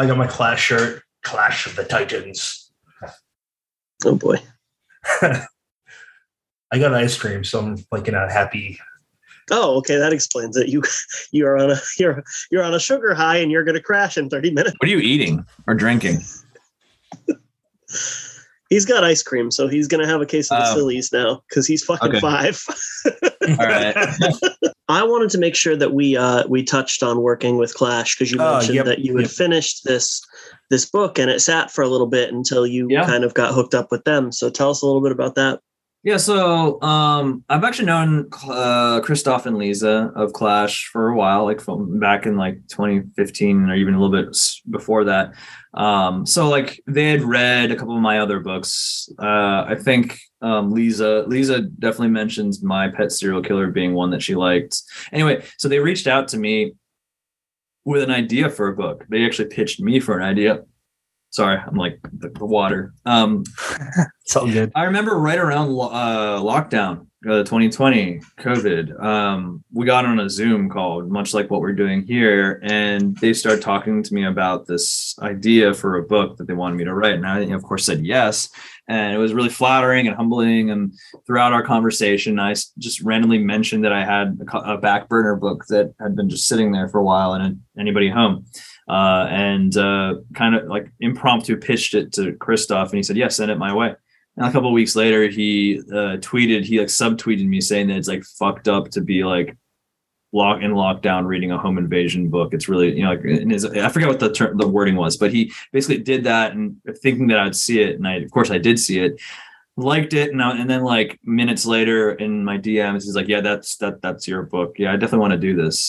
I got my Clash shirt, Clash of the Titans. Oh boy. I got ice cream, so I'm like in a happy. Oh, okay, that explains it. You you are on a you're you're on a sugar high and you're gonna crash in 30 minutes. What are you eating or drinking? He's got ice cream, so he's gonna have a case of the Oh. sillies now because he's fucking Okay. five. All right. I wanted to make sure that we uh we touched on working with Clash because you Oh, mentioned yep, that you had yep. finished this this book and it sat for a little bit until you Yeah. kind of got hooked up with them. So tell us a little bit about that. Yeah, so um, I've actually known uh, Christoph and Leza of Clash for a while, like from back in like 2015 or even a little bit before that. Um, so like they had read a couple of my other books. Uh, I think um, Leza Leza definitely mentions my pet serial killer being one that she liked. Anyway, so they reached out to me with an idea for a book. They actually pitched me for an idea. Sorry, I'm like the, the water. Um, It's all good. I remember right around uh, lockdown, uh, 2020, COVID. Um, we got on a Zoom call, much like what we're doing here, and they started talking to me about this idea for a book that they wanted me to write. And I, of course, said yes. And it was really flattering and humbling. And throughout our conversation, i just randomly mentioned that I had a, back burner book that had been just sitting there for a while and anybody home uh, and uh, kind of like impromptu pitched it to Christoph, and he said, "Yeah, send it my way." And a couple of weeks later, he uh, tweeted, he like subtweeted me saying that it's like fucked up to be like lock in lockdown reading a home invasion book. It's really you know like in his, I forget what the term the wording was, but he basically did that and thinking that I'd see it, and I of course I did see it. Liked it, and, I, and then like minutes later in my DMs, he's like, "Yeah, that's that that's your book. Yeah, I definitely want to do this."